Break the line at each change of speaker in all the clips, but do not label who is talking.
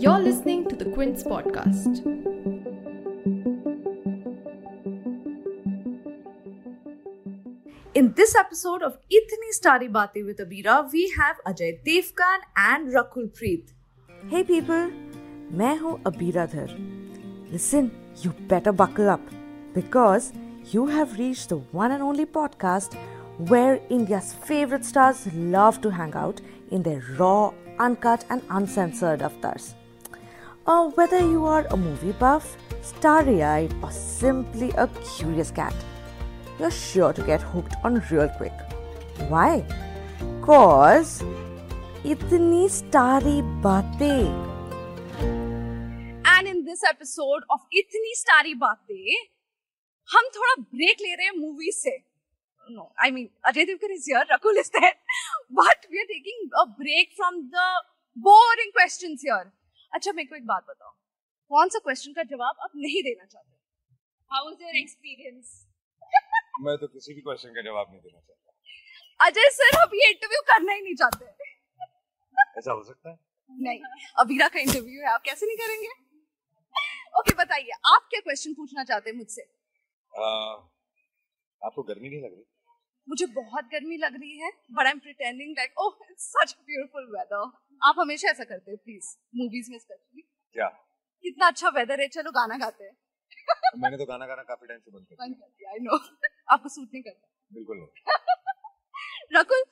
You're listening to the Quint Podcast.
In this episode of Itni Starry Baatein with Abira, we have Ajay Devgn and Rakul Preet.
Hey people, मैं हूँ Abira Dhar listen you better buckle up because you have reached the one and only podcast where India's favorite stars love to hang out in their raw, uncut, and uncensored avatars. Or uh, whether you are a movie buff, starry eyed, or simply a curious cat, you're sure to get hooked on real quick. Why? Cause itni starry baatein.
And in this episode of Itni Starry Baatein, हम थोड़ा break ले रहे हैं से no I mean Ajay Devgan is here Rakul is there but we are taking a break from the boring questions here अच्छा मेरे को एक बात बताओ कौन सा क्वेश्चन का जवाब आप नहीं देना चाहते हाउ इज़ योर एक्सपीरियंस
मैं तो किसी भी क्वेश्चन का जवाब नहीं देना चाहता।
अजय सर अब ये इंटरव्यू करना ही नहीं चाहते।
ऐसा हो सकता है?
नहीं अबीरा का इंटरव्यू है आप कैसे नहीं करेंगे? ओके बताइए आप क्या क्वेश्चन पूछना चाहते हैं मुझसे?
आपको गर्मी नहीं लग रही?
मुझे बहुत गर्मी लग रही है but I am pretending like oh it's such beautiful weather आप हमेशा ऐसा करते हैं प्लीज़ मूवीज़ में स्पेशली
क्या?
कितना अच्छा वेदर है चलो गाना गाते हैं।
मैंने तो गाना गाना काफ़ी टाइम से बंद कर दिया।
आई नो आपको सूट नहीं करता।
बिल्कुल नहीं।
Rakul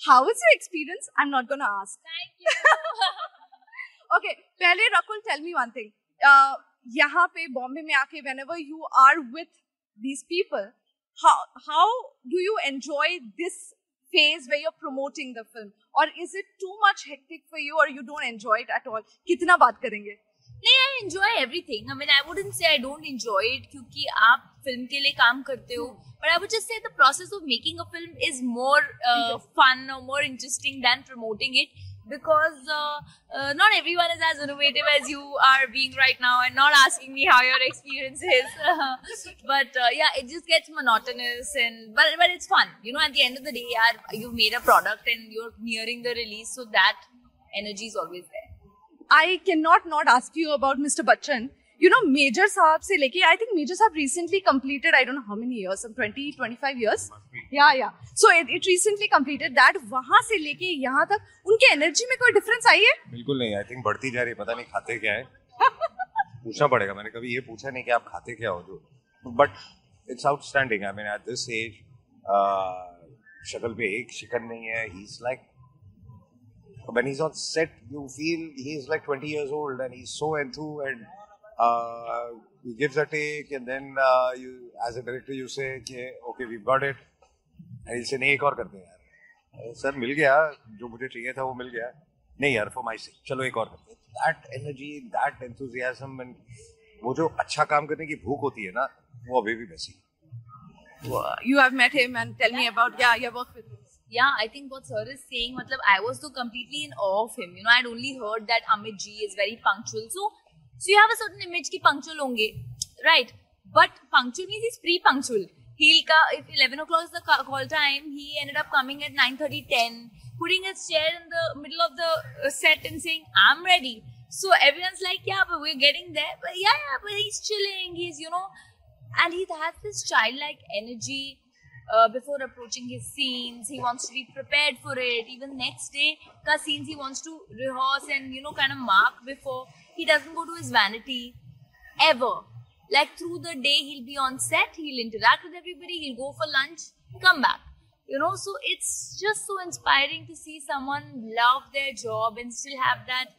how is your experience I am not gonna ask
Thank you.
Okay पहले Rakul tell me one thing यहाँ पे बॉम्बे में आके whenever you are with these people how how do you enjoy this phase where you're promoting the film or is it too much hectic for you or you don't enjoy it at all कितना बात करेंगे
नहीं I enjoy everything I mean I wouldn't say I don't enjoy it क्योंकि आप film के लिए काम करते हो but I would just say the process of making a film is more fun और more interesting than promoting it because uh, uh, not everyone is as innovative as you are being right now and not asking me how your experience is but uh, yeah it just gets monotonous and but, but it's fun you know at the end of the day you've made a product and you're nearing the release so that energy is always there
I cannot not ask you about Mr. Bachchan. You know major साहब से लेके I think major साहब recently completed I don't how many years some 20 25 years या या so it recently completed that वहाँ से लेके यहाँ तक उनके एनर्जी में कोई डिफरेंस आई है?
बिल्कुल नहीं आई थिंक बढ़ती जा रही है पता नहीं खाते क्या है। पूछना पड़ेगा मैंने कभी ये पूछा नहीं कि आप खाते क्या हो जो। But it's outstanding I mean at this age शक्ल पे एक शिकन नहीं है he is like when he's on set you feel he's like 20 years old and he's so enthused and uh, he gives a take and then uh, you as a director you say okay we've got it and he'll say नहीं एक और करते हैं यार sir मिल गया जो मुझे चाहिए था वो मिल गया नहीं यार फॉर माई से चलो एक और करते that energy that enthusiasm and वो जो अच्छा काम करने की भूख होती है ना वो अभी भी वैसी है
You have met him and tell me about yeah, you worked with him.
yeah, I think what sir is saying, matlab, I was so completely in awe of him. You know, I'd only heard that Amit G is very punctual. So, so you have a certain image ki punctual honge, right? But punctual means he's pre-punctual. He'll ka, if 11 o'clock is the call time, he ended up coming at 9.30, 10, putting his chair in the middle of the uh, set and saying, I'm ready. So everyone's like, yeah, but we're getting there. But yeah, yeah, but he's chilling. He's, you know, and he has this childlike energy uh, before approaching his scenes. He wants to be prepared for it. Even next day, ka scenes he wants to rehearse and you know kind of mark before. He doesn't go to his vanity ever. Like through the day, he'll be on set. He'll interact with everybody. He'll go for lunch, come back. You know, so it's just so inspiring to see someone love their job and still have that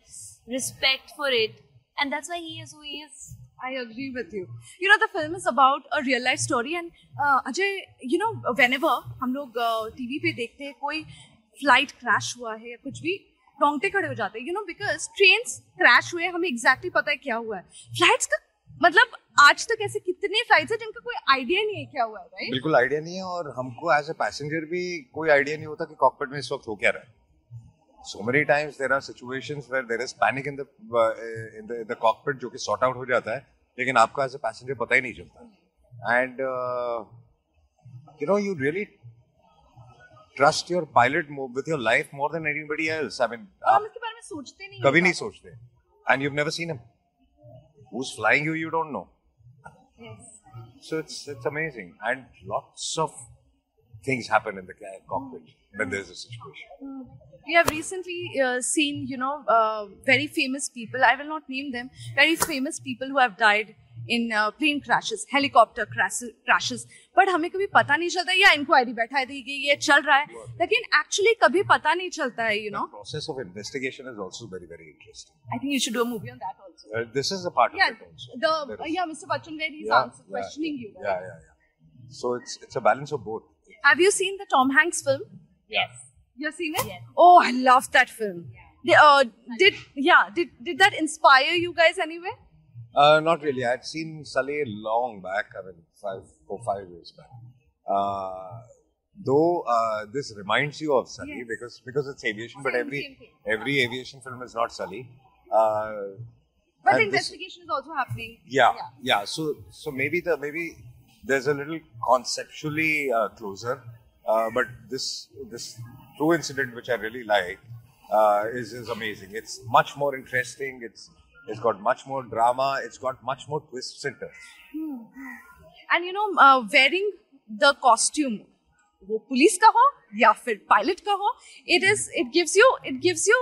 respect for it. And that's why he is who he is.
I agree with you. You know, the film is about a real life story, and uh, Ajay, you know, whenever हम लोग TV पे देखते हैं कोई flight crash हुआ है या कुछ भी रोंगटे खड़े हो जाते हैं you know because train crash हुए हमें एग्जैक्टली पता है क्या हुआ है। फ्लाइट्स का मतलब आज तक ऐसे कितने फ्लाइट्स है जिनका कोई आइडिया नहीं है क्या हुआ है राइट
बिल्कुल आइडिया नहीं है और हमको एज ए पैसेंजर भी कोई आइडिया नहीं होता कि कॉकपिट में इस वक्त हो क्या रहा है। So many times there are situations where there is panic in the uh, in the in the cockpit जो कि sort out हो जाता है लेकिन आपको एज ए पैसेंजर पता ही नहीं चलता। And you know you really trust your pilot more with your life more than anybody else. I mean,
और हम
आप
इसके बारे में सोचते नहीं
कभी
हैं
नहीं सोचते. And you've never seen him. Who's flying you? You don't know. So it's it's amazing, and lots of things happen in the ca- cockpit when there's a situation.
We have recently uh, seen, you know, uh, very famous people. I will not name them. Very famous people who have died in plane crashes helicopter crashes but हमें कभी पता नहीं चलता या inquiry बैठा थी कि तो ये चल रहा है। लेकिन एक्चुअली कभी पता नहीं चलता है you
know process of investigation is also very very interesting
I think you should do a movie on that
also this is a part of it also
या Mr Bachchan where he
is
answer questioning you या
या या so it's it's a balance of both
have you seen the Tom Hanks film
yes
you have seen it oh I love that film did yeah did did that inspire you guys anywhere?
Uh, not really. I'd seen Sully long back. I mean, five, four, five years back. Uh, though uh, this reminds you of Sully
Yes.
because because it's aviation, but every every aviation film is not Sully. Uh,
But
and this-
investigation is also happening.
yeah,
Yeah.
yeah, So so maybe the maybe there's a little conceptually uh, closer, uh, but this this true incident which I really like uh, is is amazing. It's much more interesting. It's It's got much more drama. It's got much more twists and turns. Hmm.
And you know, uh, wearing the costume, वो police का हो या फिर pilot का हो it is it gives you it gives you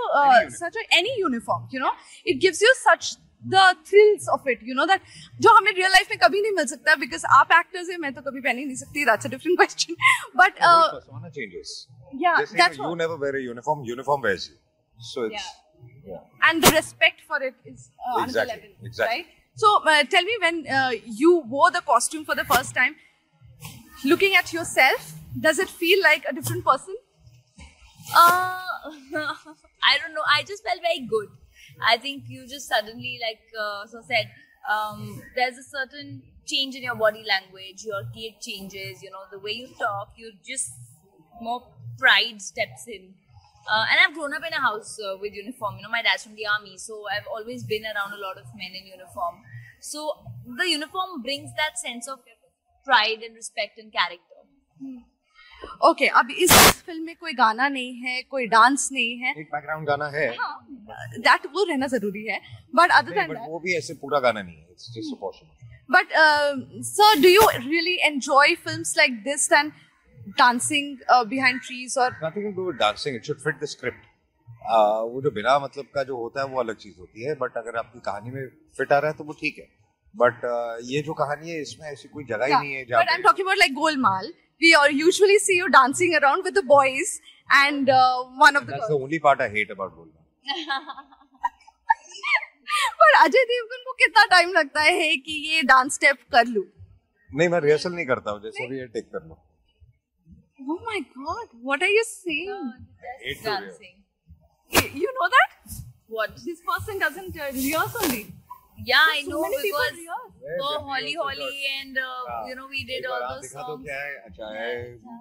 such any uniform you know it gives you such the thrills of it you know that जो हमें real life में कभी नहीं मिल सकता बिकॉज़ आप एक्टर्स हैं मैं तो कभी पहन ही नहीं सकती that's a different question but
changes या
that's
you never
wear
a uniform
uniform
wears
you
so it's a uniform. Uniform wears you. So it's yeah.
and the respect for it is uh, another level,
exactly.
right? So uh, tell me when uh, you wore the costume for the first time, looking at yourself, does it feel like a different person?
Uh, I don't know. I just felt very good. I think you just suddenly, like uh, so said, um, there's a certain change in your body language. Your gait changes. You know the way you talk. You just more pride steps in. Uh, and I've grown up in a house uh, with uniform. You know, my dad's from the army, so I've always been around a lot of men in uniform. So the uniform brings that sense of pride and respect and character.
Okay Okay, अब इस film में कोई गाना नहीं है, कोई dance नहीं है.
एक बैकग्राउंड गाना है
That वो रहना ज़रूरी है. But other than
but
that,
वो भी ऐसे पूरा गाना नहीं है it's just a portion
but uh, sir, do you really enjoy films like this than dancing behind trees और
nothing to with dancing it should fit the script वो जो बिना मतलब का जो होता है वो अलग चीज़ होती है बट अगर आपकी कहानी में फिट आ रहा है तो वो ठीक है. बट uh, ये जो कहानी है इसमें ऐसी कोई जगह ही नहीं है
but I
am
talking about like Golmaal we are usually see you dancing around with the boys and one of the
that's the only part I hate about Golmaal
पर अजय देवगन को कितना टाइम लगता है कि ये डांस स्टेप कर लूँ?
नहीं मैं रिहर्सल नहीं करता हूँ जैसे भी ये टेक कर लूँ।
Oh my god, what are you saying?
Just
dancing.
You know that?
What?
This person doesn't uh, rehearse only.
Yeah,
so I know
because for Hauli
Hauli
and uh, you know we did all those songs.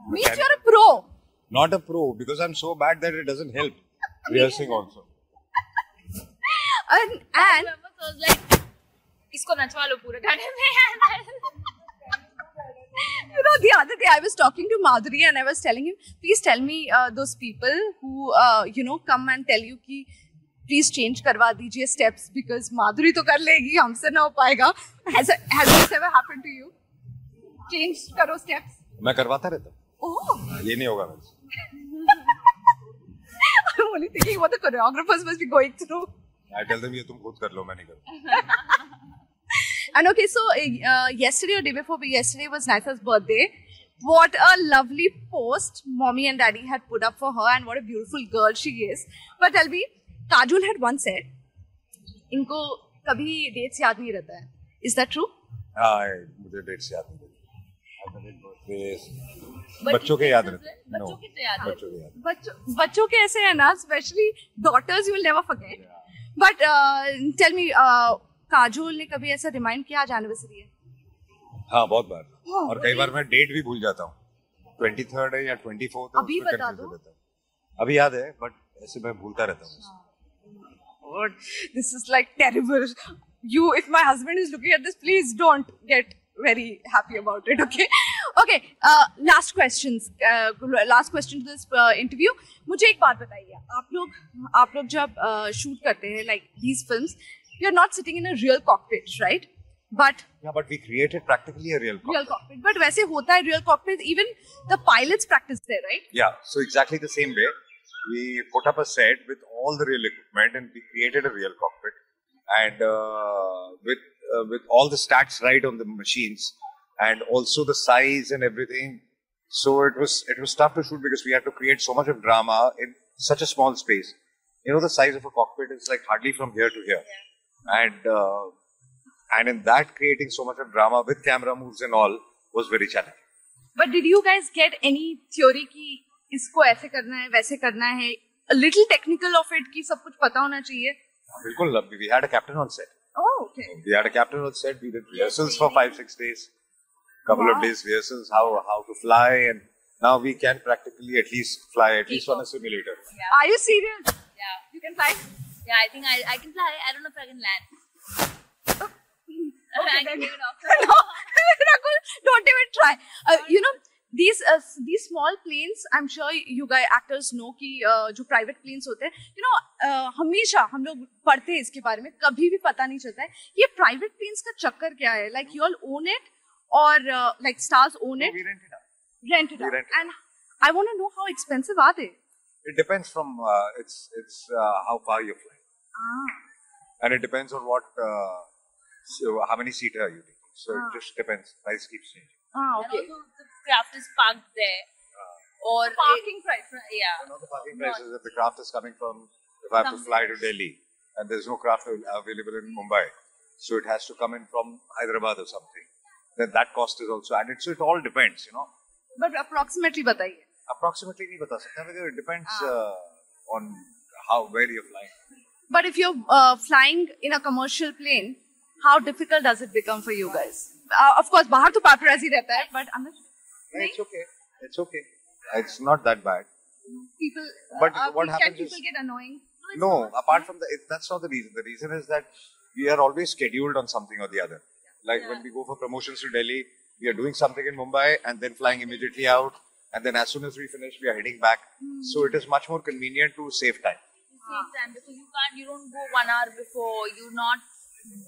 Means you're a pro.
Not a pro because I'm so bad that it doesn't help rehearsing also.
and and
I was like, इसको
you know, the other day I was talking to Madhuri and I was telling him, please tell me uh, those people who, uh, you know, come and tell you कि please change करवा दीजिए steps because Madhuri तो कर लेगी हमसे ना हो पाएगा. Has, has this ever happened to you? Change करो steps.
मैं करवाता रहता हूँ
Oh,
ये नहीं होगा मेरे
I'm only thinking what the choreographers must be going through.
I tell them ये तुम खुद कर लो मैं नहीं करूँ
And okay, so eh, uh, yesterday or day before yesterday was Nysa's birthday. What a lovely post mommy and daddy had put up for her, and what a beautiful girl she is. But tell me, Kajol had once said, "Inko कभी dates याद nahi rata hai." Is that true?
हाँ, मुझे dates याद नहीं बच्चों के याद रहते
बच्चों के याद
बच्चों
बच्चों के ऐसे है ना specially daughters you will never forget but tell me Kajol ने कभी ऐसा रिमाइंड किया आज एनिवर्सरी है?
हाँ बहुत बार
हाँ,
और कई बार मैं डेट भी भूल जाता हूँ ट्वेंटी थर्ड है या ट्वेंटी फोर्थ
अभी बता दो।
अभी याद है बट ऐसे मैं भूलता रहता हूँ
this is like terrible. You, if my husband is looking at this, please don't get very happy about it, okay? okay, uh, last questions. Uh, last question to this uh, interview. मुझे एक बात बताइए आप लोग आप लोग जब shoot uh, करते हैं like these films, you're not sitting in a real cockpit, right? But
Yeah, but we created practically a real cockpit.
real cockpit. But वैसे होता है real cockpit. Even the pilots practice there, right?
Yeah, so exactly the same way. We put up a set with all the real equipment and we created a real cockpit. And uh, with uh, with all the stats right on the machines and also the size and everything. So it was it was tough to shoot because we had to create so much of drama in such a small space. You know, the size of a cockpit is like hardly from here to here. And uh, and in that creating so much of drama with camera moves and all was very challenging.
But did you guys get any theory कि इसको ऐसे करना है वैसे करना है a little technical of it कि सब कुछ पता होना चाहिए
Bilkul, we had a captain on set.
oh okay
We had a captain on set. We did rehearsals for five, six days. Couple of
Wow.
days rehearsals, how how to fly, and now we can practically at least fly at least on a simulator.
are you serious
Yeah.
you can fly
Yeah, I think I, I can fly. I don't know if I can land. I
then.
can it off.
no Rakul, don't even try uh, you know these uh, these small planes I'm sure you guys actors know कि uh, जो private planes होते हैं you know uh, हमेशा हम लोग पढ़ते हैं इसके बारे में कभी भी पता नहीं चलता है ये private planes का चक्कर क्या है like you all own it or uh, like stars own
So
it
we rent it out.
rent it out and I want to know how expensive are they
It depends from uh, it's it's uh, how far you're flying,
ah
and it depends on what uh, so how many seater are you taking. So
Ah.
it just depends. Price keeps changing.
ah
And
okay
also the craft is parked there. Or
parking price
yeah.
You know the parking prices if the craft is coming from if I have to
From
fly to Delhi and there's no craft av- available in Mumbai, so it has to come in from Hyderabad or something. Then that cost is also added. So it all depends, you know.
but approximately बताइए
Approximately नहीं बता सकते because it depends uh, on how where you're flying.
But if you're uh, flying in a commercial plane, how difficult does it become for you guys? Uh, of course, बाहर तो paparazzi रहता है, but अंदर
Yeah, it's okay. It's okay. It's not that bad.
people.
But
uh,
what
can
happens
people
is-
get annoying?
No, apart from the, it, that's not the reason. The reason is that we are always scheduled on something or the other. Like when we go for promotions to Delhi, we are doing something in Mumbai and then flying immediately out. And then as soon as we finish, we are heading back. So it is much more convenient to save time.
Same time because you can't you don't go one hour before. You're not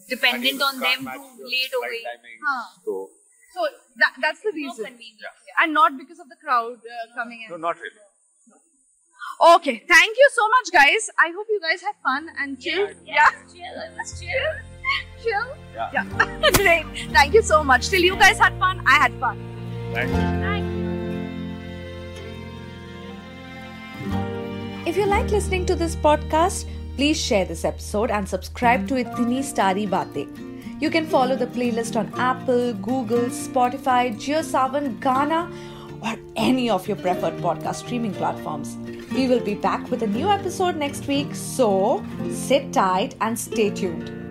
dependent on them to late away.
Huh.
So,
So that, that's the
More
reason,
convenient.
and not because of the crowd uh, coming in.
no, not really.
Okay, thank you so much, guys. I hope you guys had fun and chill.
Yeah. Chill. It was chill.
chill.
Yeah.
yeah. Great. Thank you so much. Till you guys had fun, I had fun.
Thank you.
If you like listening to this podcast, please share this episode and subscribe to Itni Starry Baatein. You can follow the playlist on Apple, Google, Spotify, JioSaavn, Gaana, or any of your preferred podcast streaming platforms. We will be back with a new episode next week, so sit tight and stay tuned.